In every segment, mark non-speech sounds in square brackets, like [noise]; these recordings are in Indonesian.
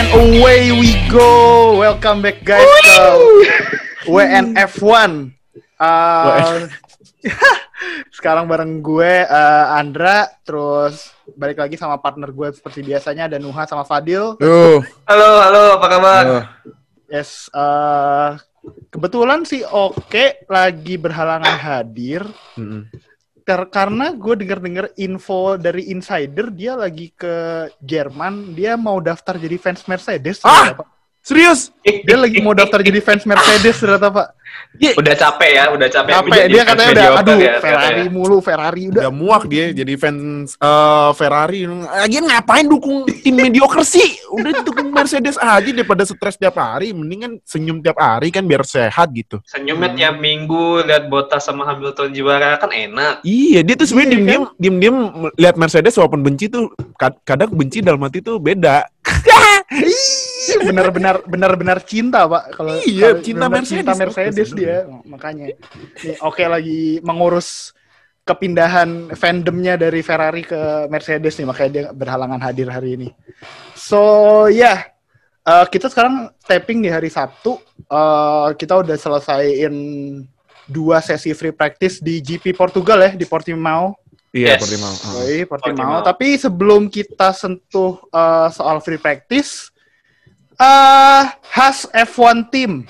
and away we go. Welcome back guys ke WNF1. Uh, [laughs] sekarang bareng gue uh, Andra, terus balik lagi sama partner gue seperti biasanya ada Nuha sama Fadil. Yo. Halo, halo, apa kabar? Halo. Yes, uh, kebetulan sih Oke lagi berhalangan hadir Mm-mm. Kar- karena gue dengar-dengar info dari insider dia lagi ke Jerman, dia mau daftar jadi fans Mercedes. Ah! ternyata. Serius? Dia lagi mau daftar jadi fans Mercedes ternyata Pak. Udah capek ya, udah capek. Ya? menjadi Dia katanya udah aduh ya, Ferrari katanya. mulu, Ferrari udah. Udah muak dia jadi fans eh, Ferrari. Lagian ngapain dukung tim mediocre sih? Udah dukung Mercedes aja daripada stres tiap hari. Mendingan senyum tiap hari kan biar sehat gitu. Senyumnya tiap minggu lihat Bottas sama Hamilton juara kan enak. Iya, dia tuh sebenarnya Iya, diem-diem, diem-diem lihat Mercedes walaupun benci tuh kad- kadang benci dalam hati tuh beda. [laughs] Ih, benar-benar benar-benar cinta pak kalau Iya, cinta Mercedes. cinta Mercedes dia makanya Nih, oke lagi mengurus kepindahan fandomnya dari Ferrari ke Mercedes nih makanya dia berhalangan hadir hari ini so ya eh, kita sekarang tapping di hari Sabtu Eh, kita udah selesaiin dua sesi free practice di GP Portugal ya di Portimao Iya, Yes. seperti mau. Ah. Portimao. Portimao. Tapi sebelum kita sentuh uh, soal free practice, uh, Has F1 team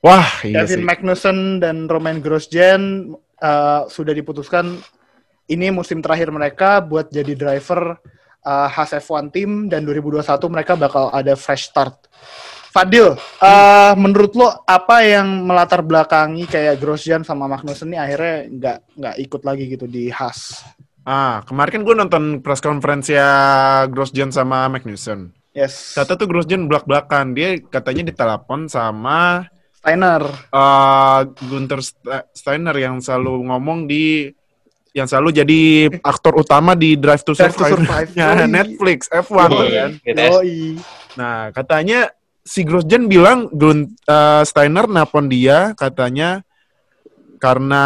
Wah, iya Kevin sih. Magnussen dan Romain Grosjean uh, sudah diputuskan ini musim terakhir mereka buat jadi driver uh, Has F1 team dan 2021 mereka bakal ada fresh start. Fadil, uh, menurut lo apa yang melatar belakangi kayak Grosjean sama Magnussen ini akhirnya nggak nggak ikut lagi gitu di Haas? Ah, kemarin kan gue nonton press conference ya Grosjean sama Magnussen. Yes. Kata tuh Grosjean belak-belakan. Dia katanya ditelepon sama Steiner. uh, Gunther St- Steiner yang selalu ngomong di yang selalu jadi aktor utama di Drive to Drive to Survive, Survive. [laughs] nya Yoi. Netflix F1 Iya, kan. Yoi. Nah, katanya si Grosjean bilang Gun uh, Steiner nelpon dia katanya karena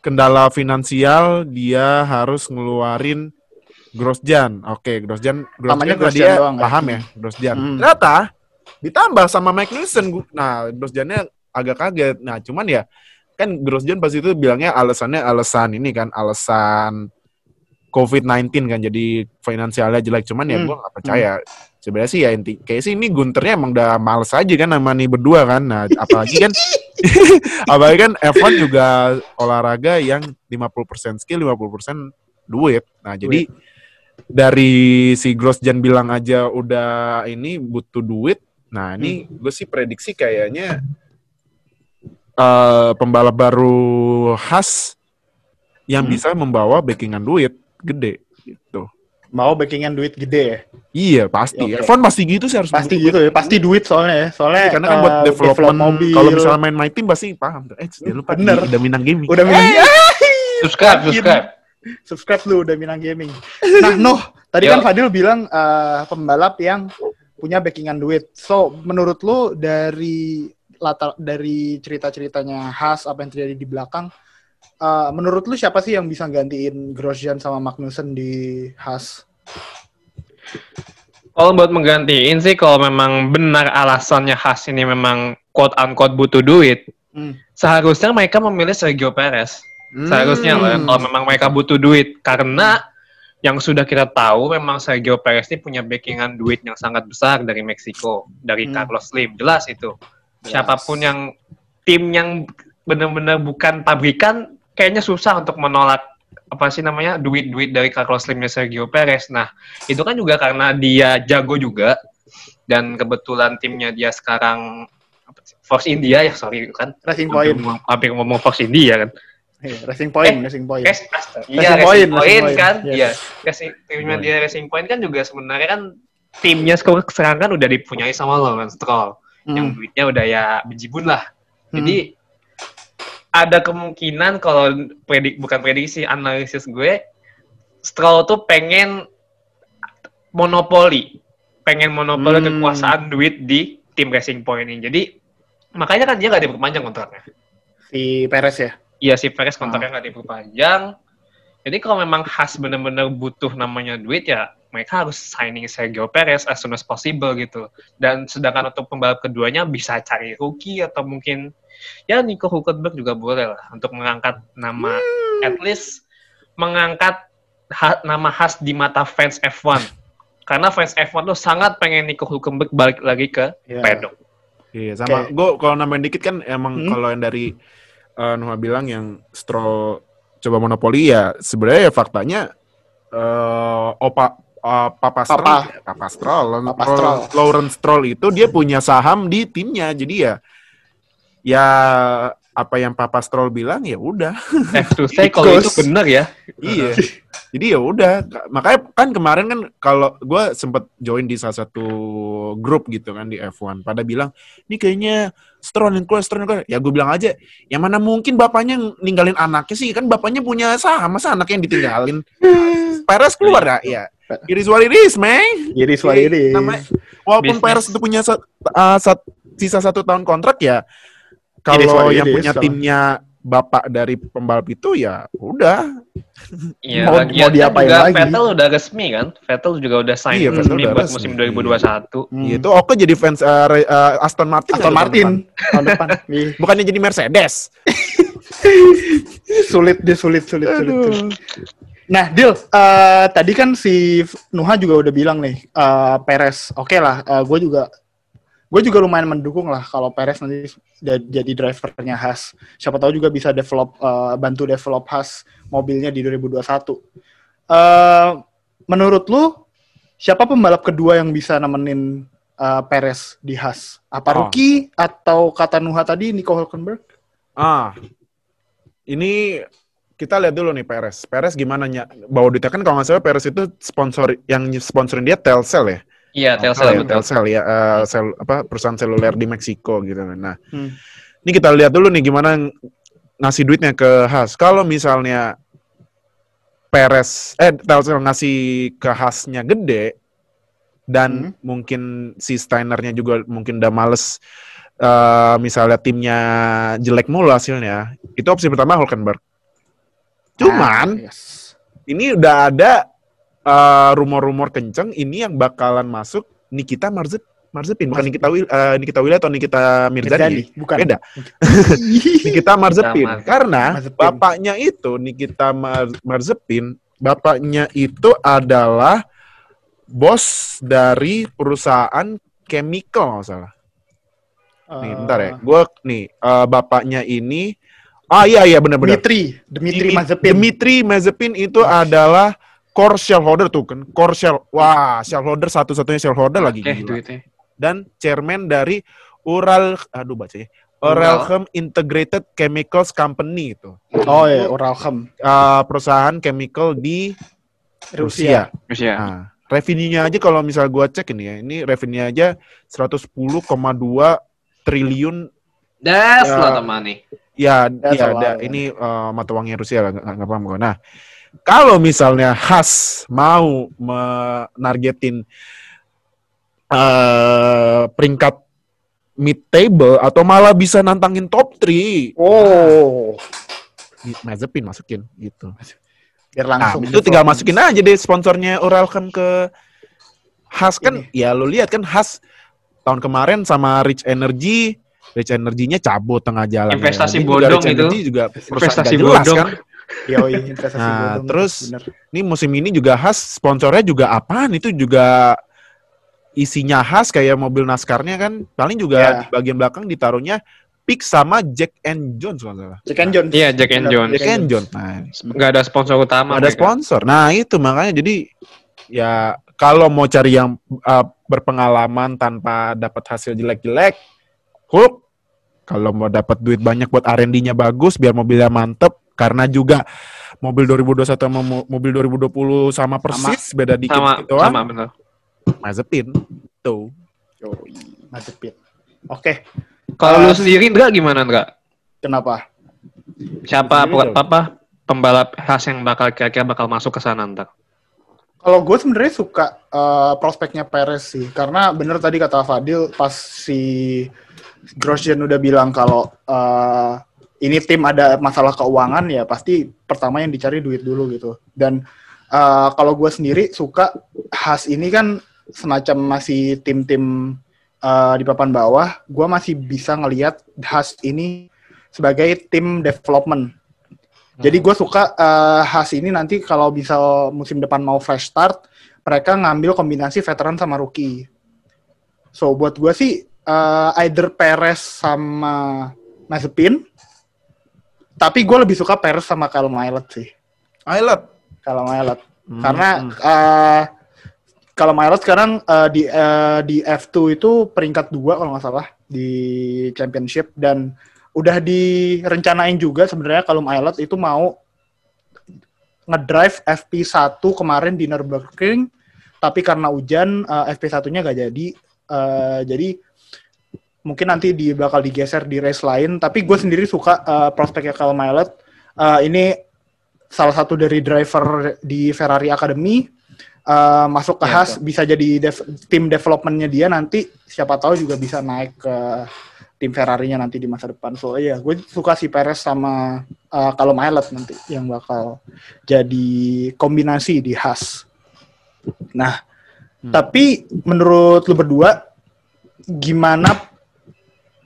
kendala finansial dia harus ngeluarin Grosjean. Oke, Grosjean, Namanya Grosjean, Grosjean dia doang, ya? paham ya, Grosjean. Hmm. Ternyata ditambah sama Magnussen. Gu- Nah, Grosjeannya agak kaget. Nah, cuman ya kan Grosjean pas itu bilangnya alasannya alasan ini kan, alasan COVID-19 kan jadi finansialnya jelek cuman ya Hmm. gua nggak percaya sebenarnya sih ya inti kayak sih ini Gunternya emang udah males aja kan sama nih berdua kan nah apalagi kan [laughs] apalagi kan F1 juga olahraga yang 50% skill 50% duit nah jadi dari si Grosjean bilang aja udah ini butuh duit nah ini gue sih prediksi kayaknya eh pembalap baru khas yang Hmm. bisa membawa backingan duit gede gitu. Mau backingan duit gede ya? Iya pasti. Oke. F1 pasti gitu sih harus Pasti gitu ya, pasti duit soalnya ya. Soalnya Karena kan buat eh, development mobil. kalau misalnya main my team pasti paham. Eh, jangan lupa Bener. udah Minang Gaming. udah minang Subscribe, subscribe. Subscribe lu udah Minang Gaming. [laughs] Nah, Noh, tadi Yo. kan Fadil bilang eh, pembalap yang punya backingan duit. So, menurut lu dari latar dari cerita-ceritanya Haas apa yang terjadi di belakang eh, menurut lu siapa sih yang bisa gantiin Grosjean sama Magnussen di Haas? Kalau buat menggantiin sih, kalau memang benar alasannya khas ini memang quote unquote butuh duit, Hmm. seharusnya mereka memilih Sergio Perez. Seharusnya ya, Hmm. kalau memang mereka butuh duit, karena yang sudah kita tahu memang Sergio Perez ini punya backingan duit yang sangat besar dari Meksiko, dari Hmm. Carlos Slim, jelas itu. Jelas. Siapa pun yang tim yang benar-benar bukan pabrikan, kayaknya susah untuk menolak apa sih namanya duit-duit dari Carlos Slim dan Sergio Perez. Nah, itu kan juga karena dia jago juga dan kebetulan timnya dia sekarang Force India ya, sorry kan. Racing Hampir Point. hampir ngomong Force India kan. Iya, Racing Point, Eh, Racing Point. Astaga. Racing Iya, Point, Racing Point, Racing Point, kan. yes. Iya. Racing timnya Point. dia Racing Point kan juga sebenarnya kan timnya sekarang kan udah dipunyai sama lo kan Stroll. Yang Hmm. duitnya udah ya bejibun lah. Hmm. Jadi ada kemungkinan kalau predik bukan prediksi analisis gue Stroll tuh pengen monopoli, pengen monopoli Hmm. kekuasaan duit di tim Racing Point ini. Jadi makanya kan dia nggak diperpanjang kontraknya. Si Perez ya. Iya si Perez kontraknya nggak diperpanjang. Jadi kalau memang khas bener-bener butuh namanya duit ya mereka harus signing Sergio Perez as soon as possible gitu. Dan sedangkan untuk pembalap keduanya bisa cari rookie atau mungkin ya Nico Hulkenberg juga boleh lah untuk mengangkat nama at least mengangkat ha- nama khas di mata fans F1. Karena fans F1 tuh sangat pengen Nico Hulkenberg balik lagi ke Iya. pedok. Iya, sama Oke. gue kalau nambahin dikit kan emang Hmm. kalau yang dari uh, Nuha bilang yang Stroll coba monopoli ya sebenarnya ya faktanya eh opa uh, Papa Stroll, Papa. Papa Stroll, Papa Stroll. Lawrence Stroll itu dia punya saham di timnya. Jadi ya ya apa yang Papa Stroll bilang ya udah. Have to say kalau itu benar ya. iya. Jadi ya udah, makanya kan kemarin kan kalau gue sempet join di salah satu grup gitu kan di F1, pada bilang ini kayaknya Stroll yang keluar, Stroll yang keluar. Ya gue bilang aja, yang mana mungkin bapaknya ninggalin anaknya sih, kan bapaknya punya saham, masa anaknya yang ditinggalin. [laughs] Perez keluar ya, ya. It is what it is, man. Jadi suara ini. Namanya- Walaupun Business. Perez itu punya sat- uh, sat- sisa satu tahun kontrak ya, It is kalau yang punya kalau- timnya bapak dari pembalap itu ya udah Iya, Mau- mau kan diapain juga lagi? Vettel udah resmi kan? Vettel juga udah sign Iya, resmi udah buat resmi. musim 2021. Hmm. Itu Oke jadi fans uh, Re- uh, Aston Martin. Aston nggak tahun Martin depan? tahun depan. [laughs] Ih, Bukannya jadi Mercedes. [laughs] sulit deh, sulit, sulit, sulit. Aduh. sulit. Nah, Dil, eh, tadi kan si Nuha juga udah bilang nih, eh, Perez, oke lah, gue juga gue juga lumayan mendukung lah kalau Perez nanti jadi drivernya Haas. Siapa tahu juga bisa develop, eh, bantu develop Haas mobilnya di 2021. Eh, menurut lu, siapa pembalap kedua yang bisa nemenin eh, Perez di Haas? Apa Oh. rookie atau kata Nuha tadi Nico Hulkenberg? Ah, ini kita lihat dulu nih Perez. Perez gimana nya bawa duitnya kan kalau nggak salah Perez itu sponsor yang sponsorin dia Telcel ya. Iya, Telcel ya. Telcel ya, eh, sel- apa perusahaan seluler di Meksiko gitu. Nah, Hmm. ini kita lihat dulu nih gimana ng- ngasih duitnya ke Haas. Kalau misalnya Perez eh Telcel ngasih ke Haasnya gede dan Hmm. mungkin si Steinernya juga mungkin udah males eh, misalnya timnya jelek mulu hasilnya. Itu opsi pertama Hulkenberg. Cuman Ah, yes. ini udah ada eh, rumor-rumor kenceng ini yang bakalan masuk Nikita Marzep Marzepin bukan Nikita Wil eh, Nikita Willy atau Nikita Mirzani. Mirzani, bukan. Beda. [laughs] Nikita Marzepin Marzepin. karena Marzepin. bapaknya itu Nikita Mar- Marzepin bapaknya itu adalah bos dari perusahaan chemical nggak salah. Nih, Eh, bentar ya. Gue nih eh, bapaknya ini Ah iya iya benar-benar. Dmitri, Dmitri Dimi- Mazepin. Dmitri Mazepin itu adalah core shareholder tuh kan. Core share. Wah, shareholder satu-satunya shareholder lagi Oke, gila. duitnya. Dan chairman dari Ural aduh bacanya. Ural. Uralchem Integrated Chemicals Company itu. Oh ya, Uralchem. Eh, perusahaan chemical di Rusia. Terus ya. Nah, revenue-nya aja kalau misal gua cek ini ya, ini revenue aja 110,2 triliun That's Ya. a lot of money. Ya, That's ya ada. ya. Ini eh, mata uangnya Rusia lah, nggak nggak paham gue. Nah, kalau misalnya Has mau menargetin eh peringkat mid table atau malah bisa nantangin top 3, Oh, Mazepin masukin gitu. biar Nah, langsung. itu tinggal masukin aja deh sponsornya Uralchem ke Has kan ya lu lihat kan Has tahun kemarin sama Rich Energy Rich Energy-nya cabut tengah jalan. Investasi Ini juga bodong Rich itu. Energy juga Investasi nggak jelas bodong. kan. Yoi, [laughs] investasi Nah, bodong. terus Bener. ini musim ini juga khas sponsornya juga apaan itu juga isinya khas kayak mobil naskarnya kan paling juga Ya. di bagian belakang ditaruhnya Pick sama Jack and Jones kalau nggak salah. Jack and Jones. Iya, Jack and Jones. Jack and Jones. Nah, Nggak ada sponsor utama. ada mereka. sponsor. Nah, itu makanya jadi ya kalau mau cari yang uh, berpengalaman tanpa dapat hasil jelek-jelek, Hulk. Kalau mau dapat duit banyak buat R&D-nya bagus biar mobilnya mantep karena juga mobil 2021 sama mo- mobil 2020 sama persis beda dikit Sama, gitu sama benar. Mazepin. Tuh. Yoi, Mazepin. Oke, Kalau Ah. lu sendiri enggak gimana enggak? kenapa? Siapa Sendiri dong. apa pembalap khas yang bakal kira-kira bakal masuk ke sana ntar? Kalau gue sebenarnya suka eh, prospeknya Perez sih, karena bener tadi kata Fadil pas si Grosjean udah bilang kalau eh, ini tim ada masalah keuangan ya pasti pertama yang dicari duit dulu gitu. Dan uh, kalau gue sendiri suka Has ini kan semacam masih tim-tim uh, di papan bawah, gue masih bisa ngelihat Has ini sebagai tim development. Jadi gue suka uh, Has ini nanti kalau bisa musim depan mau fresh start, mereka ngambil kombinasi veteran sama rookie. So buat gue sih uh, either Perez sama Mazepin, tapi gue lebih suka Perez sama Kyle Milet sih. Islet. Kalau Milet. Hmm, Karena hmm. uh, kalau Miles sekarang uh, di uh, di F2 itu peringkat dua kalau nggak salah di championship dan udah direncanain juga sebenarnya kalau Miles itu mau ngedrive FP1 kemarin di Nürburgring tapi karena hujan uh, FP1-nya nggak jadi uh, jadi mungkin nanti di bakal digeser di race lain tapi gue sendiri suka uh, prospeknya kalau Miles uh, ini salah satu dari driver di Ferrari Academy uh, masuk ke Iya, Haas bisa jadi dev- tim developmentnya dia nanti siapa tahu juga bisa naik ke tim Ferrari-nya nanti di masa depan. So iya, gue suka si Perez sama uh, kalau Milet nanti yang bakal jadi kombinasi di Haas. Nah, Hmm. tapi menurut lu berdua gimana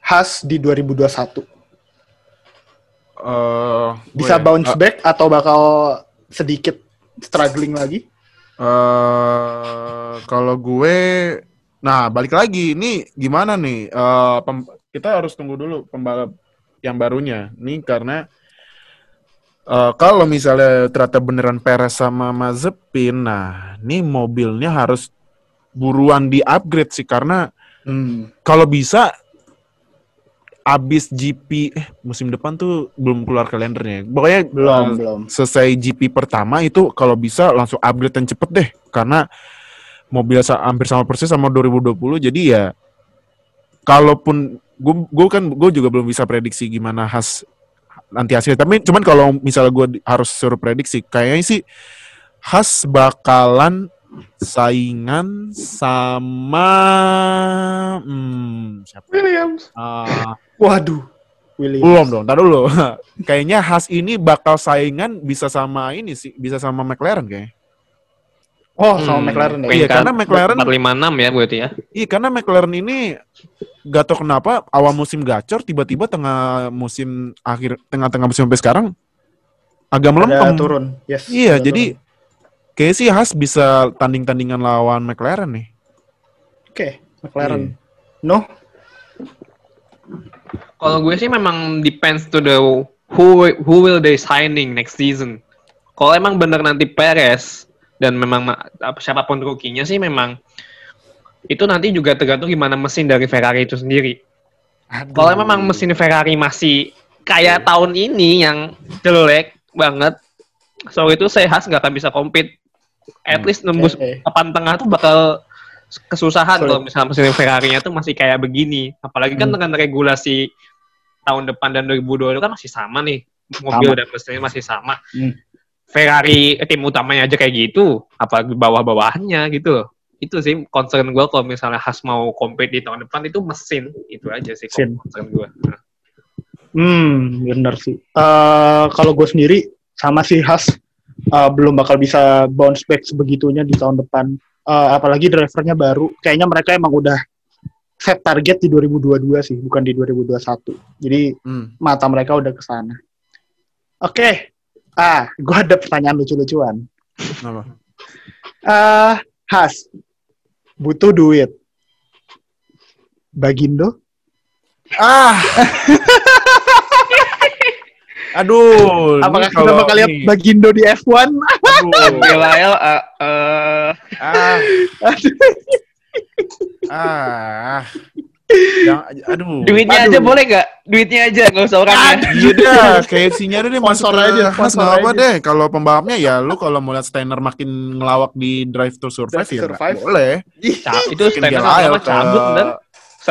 Haas di 2021? Eh, Bisa gue- bounce eh, back atau bakal sedikit struggling lagi? eh, kalau gue, nah balik lagi, ini gimana nih? Pem- kita harus tunggu dulu pembalap yang barunya. Nih karena eh, kalau misalnya ternyata beneran Perez sama Mazepin, nah ini mobilnya harus buruan di upgrade sih karena Hmm. kalau bisa abis GP eh musim depan tuh belum keluar kalendernya. Pokoknya Belum, eh, belum. selesai GP pertama itu kalau bisa langsung upgrade dan cepet deh karena mobil sa- hampir sama persis sama 2020 jadi ya kalaupun gue gue kan gue juga belum bisa prediksi gimana khas nanti hasilnya tapi cuman kalau misalnya gue harus suruh prediksi kayaknya sih khas bakalan saingan sama hmm, siapa Williams. Ah, Waduh. Williams. belum dong, tar dulu. [laughs] Kayaknya Haas ini bakal saingan bisa sama ini sih, bisa sama McLaren kayaknya. Oh, sama McLaren ya. Iya, karena McLaren- 456 ya berarti ya. Iya, karena McLaren ini gak tau kenapa awal musim gacor, tiba-tiba tengah musim akhir, tengah-tengah musim sampai sekarang agak Ada melempem. turun. Yes. Iya, ada jadi turun. Kayak sih Haas bisa tanding-tandingan lawan McLaren nih. oke, McLaren. Iya. No? Kalau gue sih memang depends to the who who will they signing next season. Kalau emang bener nanti Perez dan memang ma- apa- siapa pun rookie-nya sih memang itu nanti juga tergantung gimana mesin dari Ferrari itu sendiri. Kalau memang mesin Ferrari masih kayak tahun ini yang jelek banget, so itu saya khas nggak akan bisa compete. At least nembus Oke. papan tengah tuh bakal kesusahan kalau misalnya mesin Ferrari-nya tuh masih kayak begini. Apalagi kan Hmm. dengan regulasi tahun depan dan 2020 kan masih sama nih. Mobil Sama. dan mesinnya masih sama. Hmm. Ferrari eh, tim utamanya aja kayak gitu, apalagi bawah-bawahannya gitu loh. Itu sih concern gue kalau misalnya Haas mau compete di tahun depan itu mesin. Itu aja sih Mesin. concern gue. Hmm, bener sih. Eh kalau gue sendiri sama si Has eh, belum bakal bisa bounce back sebegitunya di tahun depan. Eh, apalagi drivernya baru. Kayaknya mereka emang udah set target di 2022 sih, bukan di 2021. Jadi Hmm. mata mereka udah ke sana. Oke. Ah, gue ada pertanyaan lucu-lucuan. Kenapa? Eh, Has, butuh duit. Bagindo? Ah. [laughs] Aduh. Apakah kita bakal lihat nih, Bagindo di F1? aduh. Bilael, uh, [laughs] uh, Ah. ah. Yang, aduh. duitnya Aduh. aja boleh nggak? Duitnya aja, nggak usah orangnya. Iya dah, kayak sinya deh masuk ke aja, sponsor nggak [laughs] apa aja. deh. Kalau pembalapnya ya lu kalau mau lihat Steiner makin ngelawak di Drive to Survive Drive to ya Survive. boleh. Ca- itu standar dia layak sama cabut dan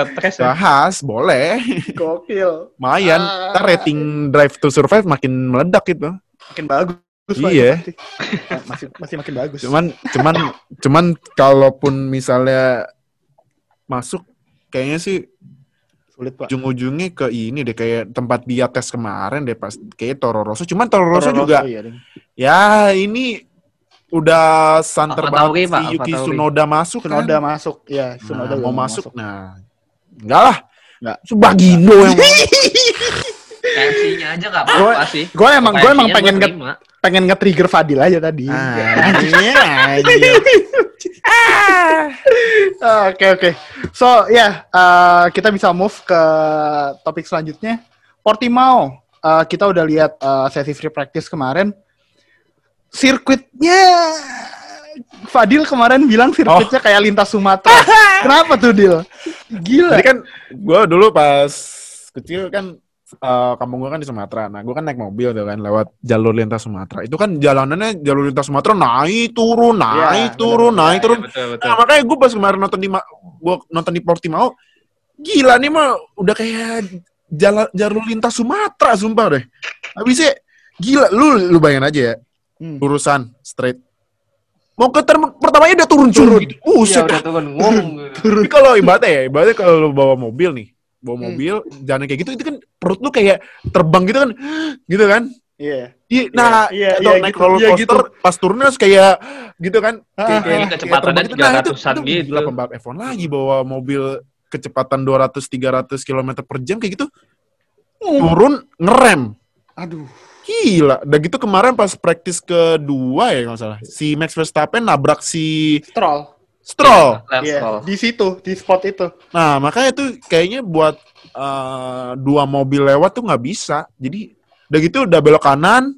stres ya. Haas boleh. Gokil. Lumayan. Ah. Ntar rating Drive to Survive makin meledak gitu. Makin bagus. Iya. masih masih makin bagus. Cuman cuman cuman kalaupun misalnya masuk kayaknya sih sulit pak. ujung-ujungnya ke ini deh kayak tempat dia tes kemarin deh pas kayak Toro Rosso. Cuman Toro Rosso Toro juga iya, ya ini udah santer banget Yuki Tauri. Tsunoda masuk kan. Sunoda masuk, ya Nah, Sunoda mau udah masuk, nah enggak lah. Enggak. Sebagindo yang KFC-nya aja nggak Gua- apa-apa sih. Gue emang gue emang pengen nge pengen nge-trigger Fadil aja tadi. Ah, anjir. [laughs] Oke oke. So ya eh, kita bisa move ke topik selanjutnya. Portimao. Eh, kita udah lihat eh, sesi free practice kemarin. Sirkuitnya Fadil kemarin bilang sirkuitnya kayak lintas Sumatera. [laughs] Kenapa tuh Dil? Gila. Jadi kan gue dulu pas kecil kan eh, kampung gue kan di Sumatera. Nah gue kan naik mobil tuh kan lewat jalur lintas Sumatera. Itu kan jalanannya jalur lintas Sumatera naik turun naik Iya, turun bener-bener. naik turun. Betul, betul. Nah, makanya gue pas kemarin nonton di gua nonton di Portimao, gila nih mah udah kayak jalan jalur lintas Sumatera sumpah deh. Habisnya gila lu lu bayangin aja ya, Hmm. urusan straight. Mau ke term pertamanya udah turun turun. Gitu. Iya, Buset. udah turun ngomong gitu. [laughs] Tapi kalau ibaratnya ya, ibaratnya kalau lu bawa mobil nih, bawa Hmm. mobil jalan kayak gitu itu kan perut lu kayak terbang gitu kan. [gasps] Gitu kan? Iya. Iya, nah, iya, atau iya naik gitu, roller iya coaster pas turunnya harus kayak gitu kan. Ah, Kayak, ah. Kecepatannya kayak gitu. 300-an itu, gitu. Itu gila pembalap F1 lagi bawa mobil kecepatan 200 300 km per jam kayak gitu. Turun ngerem. Aduh. Gila. Udah gitu kemarin pas practice kedua ya kalau nggak salah. Si Max Verstappen nabrak si Stroll. Stroll. Lance Iya. Stroll. Di situ, di spot itu. Nah, makanya tuh kayaknya buat eh, dua mobil lewat tuh nggak bisa. Jadi udah gitu udah belok kanan,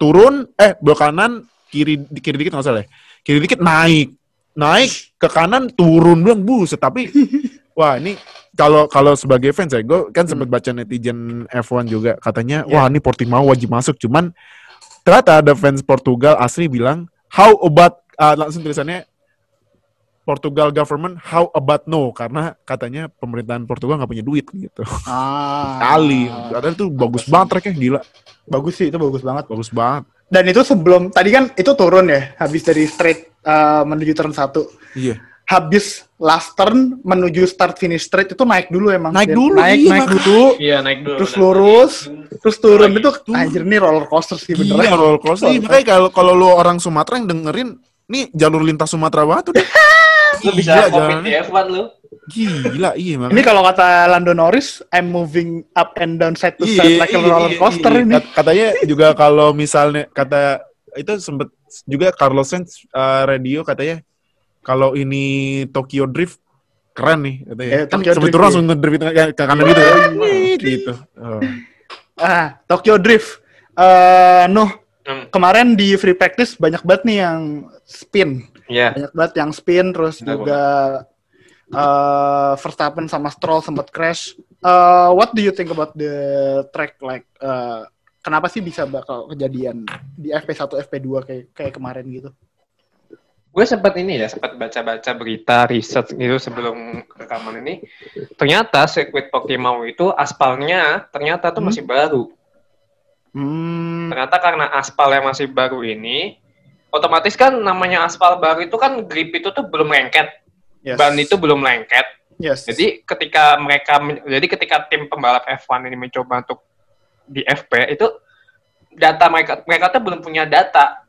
turun, eh belok kanan, kiri kiri dikit nggak salah ya. Kiri dikit naik, naik ke kanan turun bilang buset. Tapi [laughs] wah ini kalau kalau sebagai fans ya, gue kan sempat baca netizen F1 juga katanya, Iya. wah ini Portimao wajib masuk. Cuman ternyata ada fans Portugal asli bilang, how about ah, langsung tulisannya Portugal government how about no karena katanya pemerintahan Portugal nggak punya duit gitu Ah. kali padahal itu bagus banget tracknya gila Bagus sih, itu bagus banget. bagus banget Dan itu sebelum, tadi kan itu turun ya, habis dari straight eh, menuju turn 1. iya Habis last turn menuju start finish straight itu naik dulu emang. Naik dulu, Naik, iya, naik dulu. Iya, naik dulu. Terus benar. lurus, terus turun Lagi itu anjir nih roller coaster sih gila beneran. roller coaster Iya, makanya kalau kalau lu orang Sumatera yang dengerin nih jalur lintas Sumatera banget udah [laughs] bisa Gila di F1 lu. gila iya Ini makanya kalau kata Lando Norris, I'm moving up and down side to side like a iya, roller iya, coaster iya. ini. Kat- Katanya juga kalau misalnya kata itu sempet juga Carlos Sainz uh, radio katanya kalau ini Tokyo Drift keren nih katanya. Eh, kan Drift, iya. langsung ngedrift ke ke kanan gitu ya. gitu. Oh. Ah, Tokyo Drift. Eh, Nuh, Hmm. kemarin di free practice banyak banget nih yang spin. Iya. Banyak banget yang spin, terus Benar juga eh Verstappen sama Stroll sempat crash. Eh, what do you think about the track like? eh, kenapa sih bisa bakal kejadian di FP1, FP2 kayak kayak kemarin gitu? Gue sempat ini ya, sempat baca-baca berita, research gitu sebelum rekaman ini. Ternyata sirkuit Portimao itu aspalnya ternyata tuh Hmm. masih baru. Hmm, Ternyata karena aspal yang masih baru ini, otomatis kan namanya aspal baru itu kan grip itu tuh belum lengket, yes. ban itu belum lengket. yes. Jadi ketika mereka, jadi ketika tim pembalap F1 ini mencoba untuk di FP itu data mereka, mereka tuh belum punya data.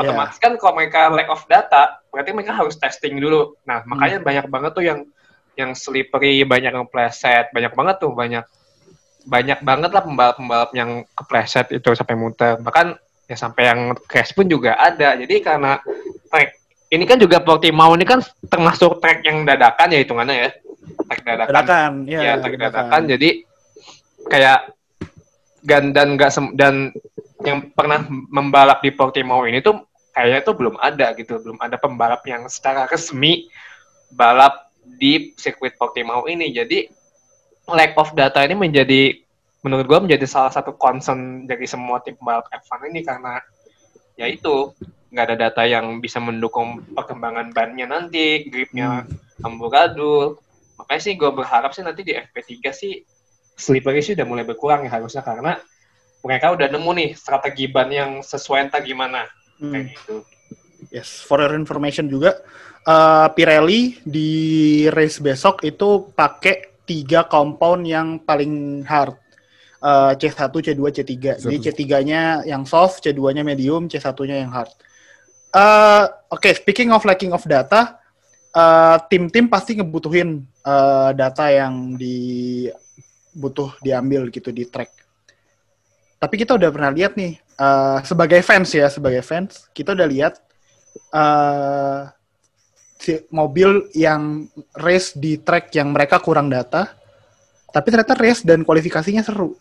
Otomatis kan kalau mereka lack of data, berarti mereka harus testing dulu. Nah makanya banyak banget tuh yang yang slippery, banyak yang pleset, banyak banget tuh banyak banyak banget lah pembalap-pembalap yang kepleset itu sampai muter. Bahkan ya sampai yang crash pun juga ada. Jadi karena track ini kan juga Portimao ini kan termasuk track yang dadakan ya hitungannya ya. Track dadakan. Dadakan, ya, ya, track dadakan. Jadi kayak dan dan nggak dan yang pernah membalap di Portimao ini tuh kayaknya tuh belum ada gitu, belum ada pembalap yang secara resmi balap di sirkuit Portimao ini. Jadi lack of data ini menjadi menurut gua menjadi salah satu concern dari semua tim pembalap F1 ini karena ya itu nggak ada data yang bisa mendukung perkembangan bannya nanti, gripnya amburadul. Makanya sih gue berharap sih nanti di FP3 sih slippery sih udah mulai berkurang ya harusnya karena mereka udah nemu nih strategi ban yang sesuai entah gimana Hmm. kayak gitu. Yes, for your information juga, eh, Pirelli di race besok itu pakai tiga compound yang paling hard. Eh, C1, C2, C3. Jadi C3-nya yang soft, C2-nya medium, C1-nya yang hard. eh, oke, speaking of lacking of data, eh, tim-tim pasti ngebutuhin eh, data yang di butuh diambil gitu di track. Tapi kita udah pernah lihat nih eh, sebagai fans ya, sebagai fans kita udah lihat eh, si mobil yang race di track yang mereka kurang data, tapi ternyata race dan kualifikasinya seru.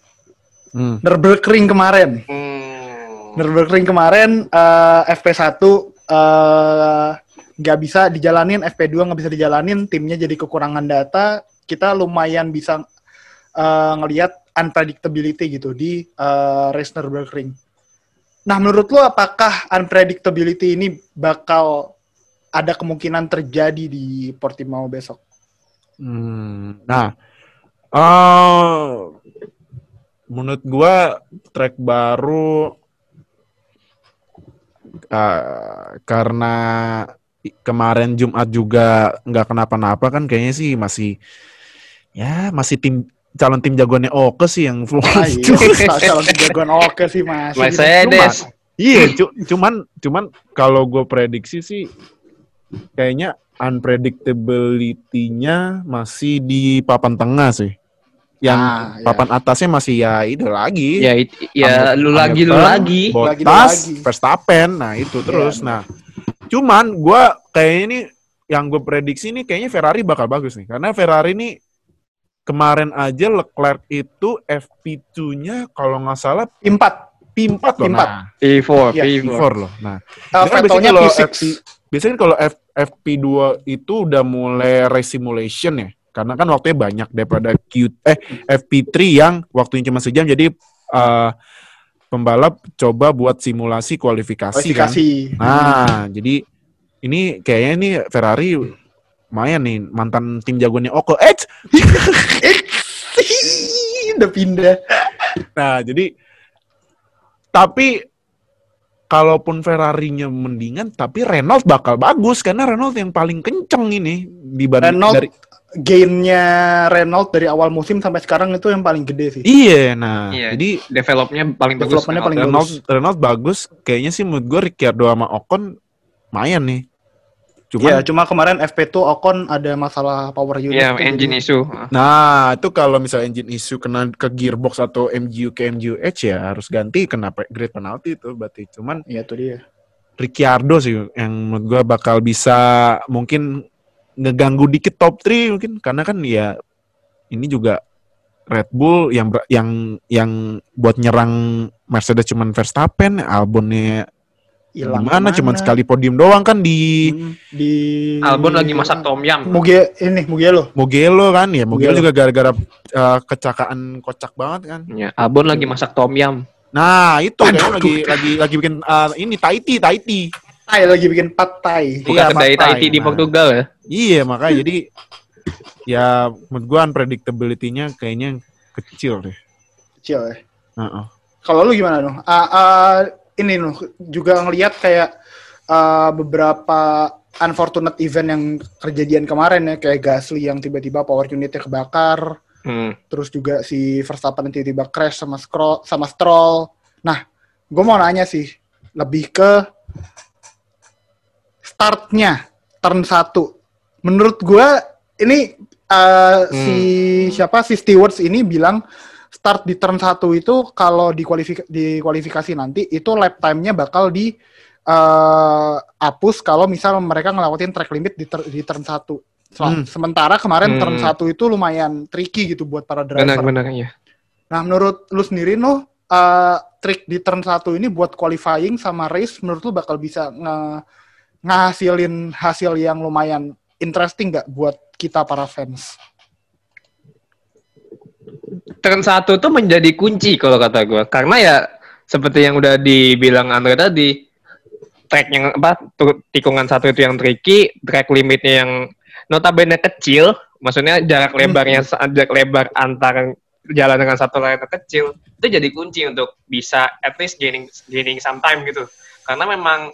Hmm. Nürburgring kemarin. Hmm. Nürburgring kemarin eh, FP1 eh, nggak bisa dijalanin, FP2 nggak bisa dijalanin, timnya jadi kekurangan data. Kita lumayan bisa eh, ngelihat unpredictability gitu di eh, race Nürburgring. Nah, menurut lo apakah unpredictability ini bakal ada kemungkinan terjadi di Portimao besok? Hmm, Nah, eh menurut gua track baru eh, karena kemarin Jumat juga nggak kenapa-napa kan kayaknya sih masih ya masih tim calon tim jagoannya Oke sih yang [laughs] full. Ah, iya, calon jagoan oke sih masih. Mercedes. Iya, cu- cuman cuman kalau gue prediksi sih kayaknya unpredictability-nya masih di papan tengah sih. Yang Ah, iya. papan atasnya masih ya itu lagi. Ya, it- ya lu lagi lu lagi. Bottas, lagi. Verstappen, nah itu terus. Iya. Nah, cuman gue kayaknya ini yang gue prediksi nih kayaknya Ferrari bakal bagus nih, karena Ferrari ini kemarin aja Leclerc itu FP2-nya kalau nggak salah P4. P4 loh. P4. Nah, P4, Iya, P4. P4 loh. Nah, Uh, Itu kan biasanya P6. kalau FP biasanya kan kalau F, FP2 itu udah mulai race simulation ya. Karena kan waktunya banyak daripada Q eh FP3 yang waktunya cuma sejam jadi eh, pembalap coba buat simulasi kualifikasi, Kualifikasi. kan. Nah, jadi ini kayaknya nih Ferrari lumayan nih mantan tim jagoannya Oko. Eh, Udah pindah. Nah, jadi tapi kalaupun Ferrari-nya mendingan, tapi Renault bakal bagus karena Renault yang paling kenceng ini dibanding Renault dari gainnya Renault dari awal musim sampai sekarang itu yang paling gede sih. Iya, nah Iya. jadi Developnya paling bagus. Developmentnya paling Renault bagus. Renault bagus, kayaknya sih menurut gue Ricciardo sama Ocon lumayan nih. Iya, Cuman cuma kemarin FP2 Ocon ada masalah power unit. Iya, tuh, engine jadi- issue. Nah, itu kalau misalnya engine issue kena ke gearbox atau MGU ke MGU-H ya harus ganti kena pe- grid penalti itu berarti. Cuman Iya, itu dia. Ricciardo sih yang menurut gua bakal bisa mungkin ngeganggu dikit top 3 mungkin karena kan ya ini juga Red Bull yang yang yang buat nyerang Mercedes cuman Verstappen, Albonnya Hilang gimana ke mana. cuman sekali podium doang kan di Hmm, di Albon lagi masak tom yum. Muge ini Mugello. Mugello kan ya Mugello Mugello. juga gara-gara uh, kecakaan kocak banget kan. Ya, Albon lagi masak tom yum. Nah, itu Aduh. lagi lagi lagi bikin uh, ini Tahiti, Tahiti. Tai lagi bikin pad thai. Bukan Iya, kedai. Tahiti di Nah. Portugal ya. Iya, makanya jadi ya menurut gua unpredictability-nya kayaknya kecil deh. Kecil ya. Heeh. Kalau lu gimana noh? Ah, ah, ini noh juga ngelihat kayak ah, beberapa unfortunate event yang kejadian kemarin ya kayak Gasly yang tiba-tiba power unitnya kebakar, Hmm. terus juga si Verstappen yang tiba-tiba crash sama Scroll, sama Stroll. Nah, gue mau nanya sih lebih ke startnya turn 1. Menurut gue ini uh, si siapa si Stewards ini bilang start di turn 1 itu kalau di, kualifik- di kualifikasi nanti itu lap time-nya bakal di uh, hapus kalau misal mereka ngelewatin track limit di, ter- di turn 1. Hmm. Sementara kemarin turn Hmm. 1 itu lumayan tricky gitu buat para driver. Benar-benar ya. Nah, menurut lu sendiri noh, uh, trik di turn 1 ini buat qualifying sama race menurut lu bakal bisa nge ngasilin hasil yang lumayan interesting nggak buat kita para fans? Turn satu tuh menjadi kunci kalau kata gue. Karena ya seperti yang udah dibilang Andre tadi, track yang apa tikungan satu itu yang tricky, track limitnya yang notabene kecil, maksudnya jarak lebarnya jarak lebar antar jalan dengan satu lain kecil itu jadi kunci untuk bisa at least gaining gaining some time gitu. Karena memang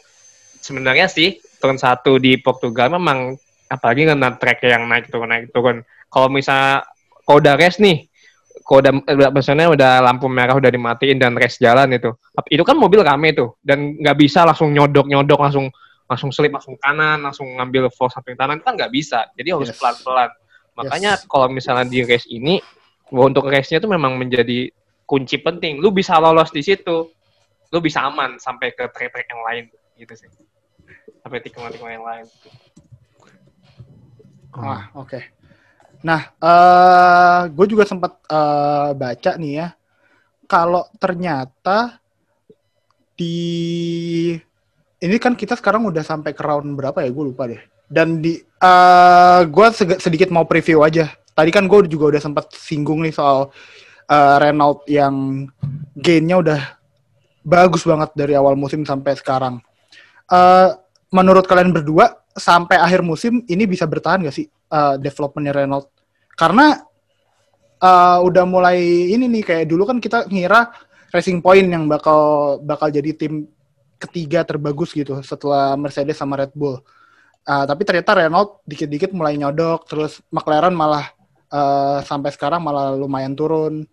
sebenarnya sih turn satu di Portugal memang apalagi karena track yang naik turun naik turun. Kalau misalnya race nih, kalau udah udah- maksudnya udah lampu merah udah dimatiin dan race jalan itu, itu kan mobil rame tuh dan nggak bisa langsung nyodok nyodok langsung langsung selip langsung kanan, langsung ngambil force samping kanan itu kan nggak bisa. Jadi harus Yes. pelan-pelan. Makanya Yes. kalau misalnya di race ini, untuk race-nya itu memang menjadi kunci penting. Lu bisa lolos di situ, lu bisa aman sampai ke track-track yang lain gitu sih. Sampai tikungan-tikungan yang lain. Ah, oke. Nah, eh gue juga sempat eh, baca nih ya, kalau ternyata di ini kan kita sekarang udah sampai ke round berapa ya? Gue lupa deh. Dan di eh gue sedikit mau preview aja. Tadi kan gue juga udah sempat singgung nih soal eh, Renault yang gainnya udah bagus banget dari awal musim sampai sekarang. Eh menurut kalian berdua sampai akhir musim ini bisa bertahan gak sih uh, developmentnya Renault? Karena uh, udah mulai ini nih kayak dulu kan kita ngira Racing Point yang bakal bakal jadi tim ketiga terbagus gitu setelah Mercedes sama Red Bull. Uh, tapi ternyata Renault dikit-dikit mulai nyodok, terus McLaren malah uh, sampai sekarang malah lumayan turun.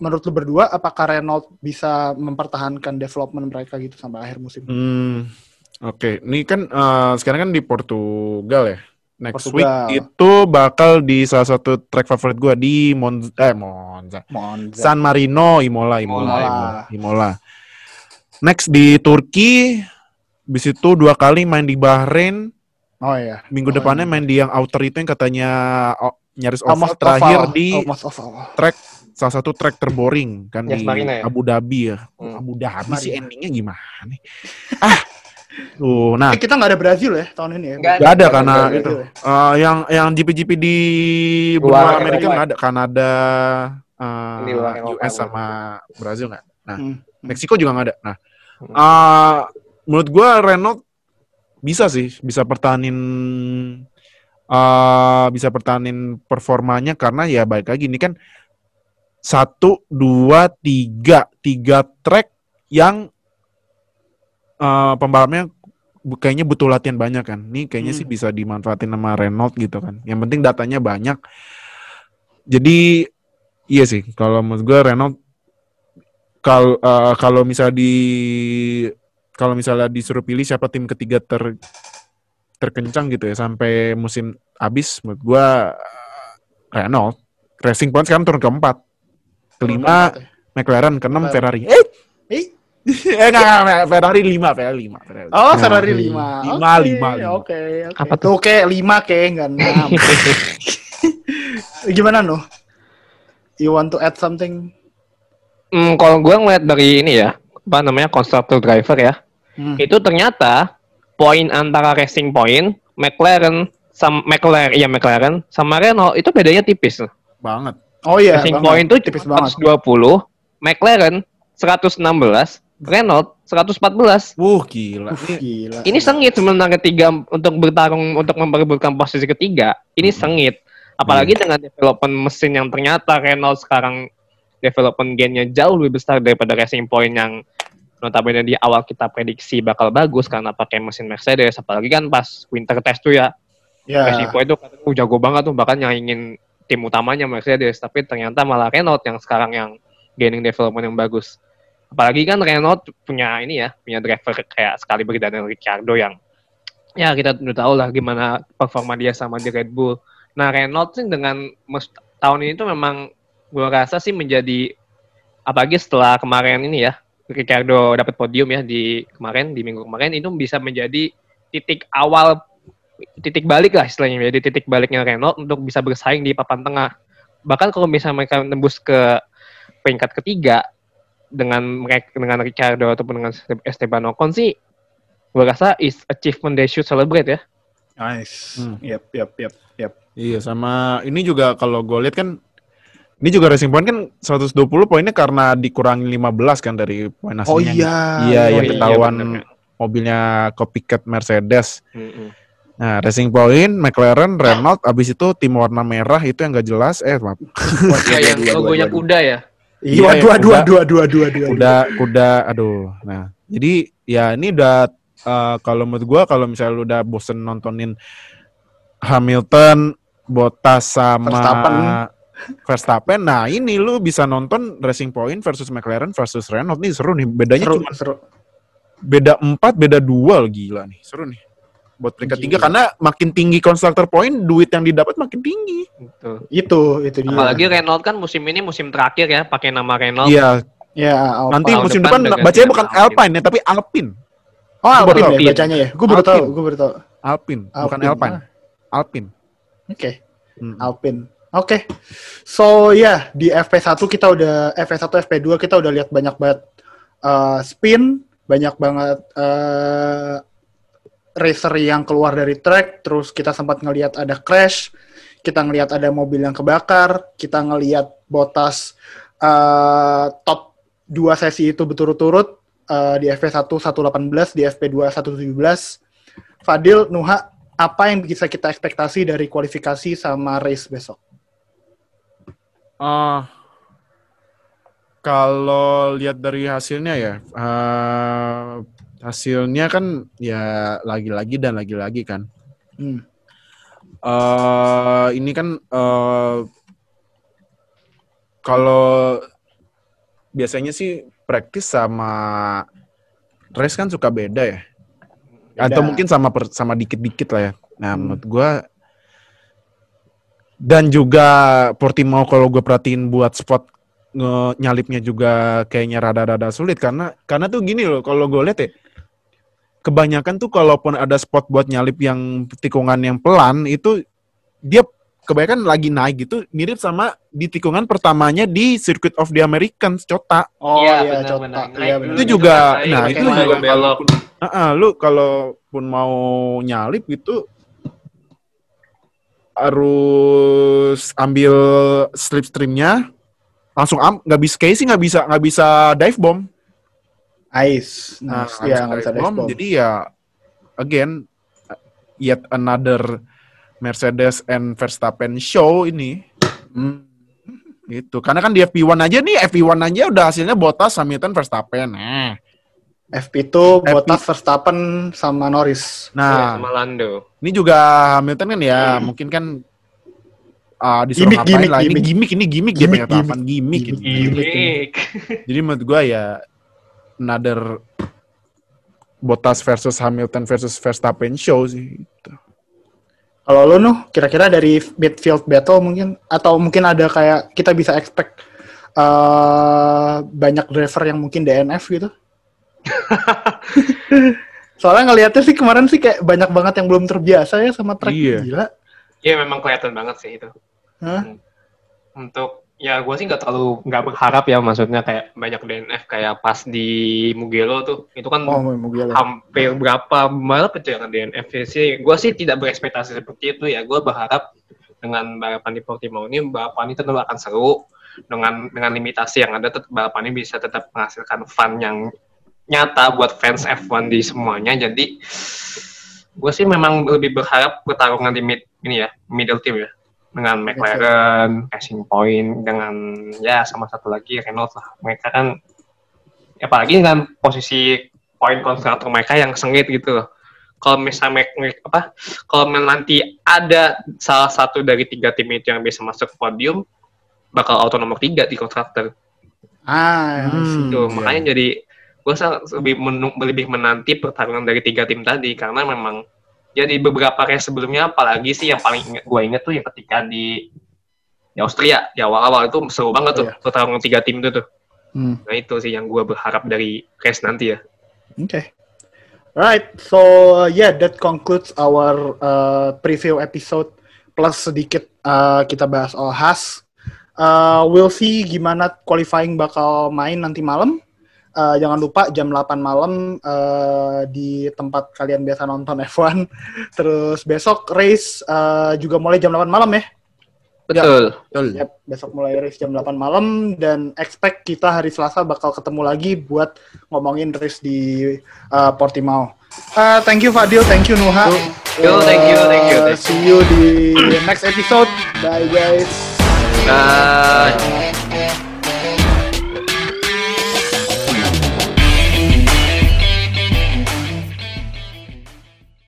Menurut lu berdua, apakah Renault bisa mempertahankan development mereka gitu sampai akhir musim? Hmm, Oke, ini kan eh, sekarang kan di Portugal ya. Next Portugal. week itu bakal di salah satu track favorit gua di Monza, eh Monza, Monza. San Marino, Imola, Imola, Imola. Imola, Imola. Next di Turki, bis itu dua kali main di Bahrain. Oh iya. Minggu Oh, depannya iya. main di yang outer itu yang katanya oh, nyaris oval. Almost Terakhir oval. di Almost oval. track salah satu track terboring kan Yes, di Marina ya? Abu Dhabi ya. Hmm. Abu Dhabi sih Marina. endingnya gimana? nih? [laughs] ah, tuh, nah Eh, kita nggak ada Brazil ya tahun ini ya? Nggak Gak ada Nggak karena ada itu Brazil ya? Eh, yang yang GP-GP di Luar benua. Amerika nggak ada Kanada eh, luar Eropa, US sama Brazil nggak nah Hmm. Meksiko juga nggak ada nah Hmm. eh, menurut gua Renault bisa sih bisa pertahanin eh bisa pertahanin performanya karena ya baik lagi ini kan satu dua tiga tiga track yang eh pembalapnya kayaknya butuh latihan banyak kan. Ini kayaknya Hmm. sih bisa dimanfaatin sama Renault gitu kan. Yang penting datanya banyak. Jadi iya sih kalau menurut gue Renault kalau eh, kalau misalnya di kalau misalnya disuruh pilih siapa tim ketiga ter terkencang gitu ya sampai musim habis menurut gue Renault Racing Point sekarang turun keempat kelima McLaren keenam. Ferrari eh Eh, enggak, enggak, enggak, Ferrari lima Ferrari lima Ferrari. Oh, Nah, Ferrari 5. lima lima lima. Oke, oke. Apa tuh? Oke, 5 ke, enggak 6. [laughs] Gimana, Nuh? You want to add something? Hmm, kalau gue ngeliat dari ini ya, apa namanya constructor driver ya, Hmm. itu ternyata poin antara racing point, McLaren, sama McLaren, iya McLaren, sama Renault itu bedanya tipis. banget. Oh iya, racing banget. point itu tipis banget. 120, McLaren 116, Renault 114. Wuh gila. Uh, gila. Ini sengit sebenarnya ketiga untuk bertarung untuk memperebutkan posisi ketiga. Ini sengit. Apalagi dengan development mesin yang ternyata Renault sekarang development gainnya jauh lebih besar daripada Racing Point yang notabene di awal kita prediksi bakal bagus karena pakai mesin Mercedes. Apalagi kan pas winter test tuh ya, Ya. Racing Point tuh katanya "Uh, jago banget tuh bahkan nyaingin tim utamanya Mercedes. Tapi ternyata malah Renault yang sekarang yang gaining development yang bagus. Apalagi kan Renault punya ini ya, punya driver kayak sekali beri Daniel Ricciardo yang ya kita udah tahu lah gimana performa dia sama di Red Bull. Nah Renault sih dengan tahun ini tuh memang gue rasa sih menjadi apalagi setelah kemarin ini ya Ricciardo dapat podium ya di kemarin di minggu kemarin itu bisa menjadi titik awal titik balik lah istilahnya jadi titik baliknya Renault untuk bisa bersaing di papan tengah bahkan kalau misalnya mereka tembus ke peringkat ketiga dengan mereka dengan Ricciardo ataupun dengan Esteban Ocon sih gue rasa is achievement they should celebrate ya Nice. Hmm. Yep, yep, yep, yep. Iya sama ini juga kalau gue lihat kan ini juga Racing Point kan 120 poinnya karena dikurangi 15 kan dari poin aslinya. Oh iya. Iya, Oh yang iya, ketahuan bener. mobilnya copycat Mercedes. Mm-mm. Nah, Racing Point, McLaren, Renault, abis itu tim warna merah itu yang gak jelas. Eh, maaf. Ya, yang [laughs] logonya kuda ya Iya, Iya, dua, dua, kuda. dua, dua, dua, dua. kuda, kuda, aduh. Nah, jadi ya ini udah eh, kalau menurut gua kalau misalnya lu udah bosen nontonin Hamilton, Bottas sama Verstappen. Verstappen, nah ini lu bisa nonton Racing Point versus McLaren versus Renault nih seru nih. Bedanya Seru, cuma seru. beda 4, beda 2 gila nih. Seru nih. Buat peringkat Gila. tiga karena makin tinggi constructor point, duit yang didapat makin tinggi. Gitu. Itu, itu dia. Apalagi Renault kan musim ini musim terakhir ya pakai nama Renault. Iya, Ya, Alpine. nanti tahun musim depan depan bacanya bukan Alpine. Alpine ya, tapi Alpine. Oh, Alpine ya Alpine. bacanya ya. Gue baru tahu, Alpine. gue baru tahu. Alpine, bukan Alpine. Alpine. Alpine. Oke. Hmm. Alpine. Oke. So, ya, di FP1 kita udah FP1 FP2 kita udah lihat banyak banget uh, spin, banyak banget uh, racer yang keluar dari track, terus kita sempat ngelihat ada crash, kita ngelihat ada mobil yang kebakar, kita ngelihat Bottas uh, top dua sesi itu berturut-turut uh, di FP1 118, di FP2 117. Fadil, Nuha, apa yang bisa kita ekspektasi dari kualifikasi sama race besok? Ah, kalau lihat dari hasilnya ya, eh, hasilnya kan ya lagi-lagi dan lagi-lagi kan. Hmm. eh ini kan eh kalau biasanya sih praktis sama race kan suka beda ya. Atau Beda. mungkin sama per- sama dikit-dikit lah ya. Nah, Hmm. menurut gua dan juga Portimao kalau gue perhatiin buat spot nge- nyalipnya juga kayaknya rada-rada sulit karena karena tuh gini loh kalau gue lihat ya kebanyakan tuh kalaupun ada spot buat nyalip yang tikungan yang pelan itu dia kebanyakan lagi naik gitu mirip sama di tikungan pertamanya di Circuit of the Americans Cota Oh Iya, iya, benar, Cota. benar. Iya, benar. dulu itu gitu juga nah itu juga belok. kalaupun Ah, ah, lu kalaupun mau nyalip itu harus ambil slipstreamnya langsung am nggak bisa kayak sih nggak bisa nggak bisa dive bomb Ice. nah Iya, bisa nggak bisa dive bomb jadi ya again yet another Mercedes and Verstappen show ini Hmm. gitu karena kan di FP1 aja nih FP1 aja udah hasilnya Bottas Hamilton Verstappen eh FP itu Bottas, Verstappen, sama Norris. Iya, nah sama Lando. Ini juga Hamilton kan ya, mungkin kan ah disuruh Gimik, ngapain gimik, lah. Ini gimik. gimik, ini gimmick dia Gimik, banyak tahapan gimmick. Gimik. gitu. Gimik. Jadi menurut gua ya another Bottas versus Hamilton versus Verstappen show sih. Gitu. Kalau lo nuh, kira-kira dari midfield battle mungkin atau mungkin ada kayak kita bisa expect eh, banyak driver yang mungkin DNF gitu. [laughs] Soalnya ngelihatnya sih kemarin sih kayak banyak banget yang belum terbiasa ya sama track Iya. gila. Iya memang kelihatan banget sih itu. Hah? Untuk ya gue sih nggak terlalu nggak berharap ya maksudnya kayak banyak DNF kayak pas di Mugello tuh itu kan Oh, gila. hampir berapa balap itu yang DNF sih. Gue sih tidak berekspektasi seperti itu ya. Gue berharap dengan balapan di Portimao ini balapan ini tetap akan seru. Dengan dengan limitasi yang ada tetap balapan ini bisa tetap menghasilkan fun yang nyata buat fans F1 di semuanya. Jadi gue sih memang lebih berharap pertarungan di mid ini ya middle team ya dengan McLaren, Racing Point dengan ya sama satu lagi Renault lah mereka kan apalagi dengan posisi poin konstruktor mereka yang sengit gitu loh. Kalau misalnya apa, kalau nanti ada salah satu dari tiga tim itu yang bisa masuk podium, bakal auto nomor tiga di konstruktor. Ah, I see. Hmm, Gitu. iya. Makanya jadi gue lebih lebih menanti pertarungan dari tiga tim tadi karena memang ya di beberapa race sebelumnya apalagi sih yang paling inget, gue inget tuh yang ketika di di Austria di awal-awal itu seru banget tuh Iya. pertarungan tiga tim itu tuh. Hmm. Nah itu sih yang gue berharap dari race nanti ya. Okay. Right. So yeah, that concludes our uh, preview episode plus sedikit uh, kita bahas all Haas. Uh, we'll see gimana qualifying bakal main nanti malam. Uh, jangan lupa jam 8 malam uh, di tempat kalian biasa nonton [laughs] F1. Terus besok race uh, juga mulai jam 8 malam ya. Betul. Betul. Yep, besok mulai race jam 8 malam dan expect kita hari Selasa bakal ketemu lagi buat ngomongin race di uh, Portimao. Uh, thank you Fadil, thank you Nuha. Yo, thank you, thank you, thank you. See you di next episode. Bye guys. Bye.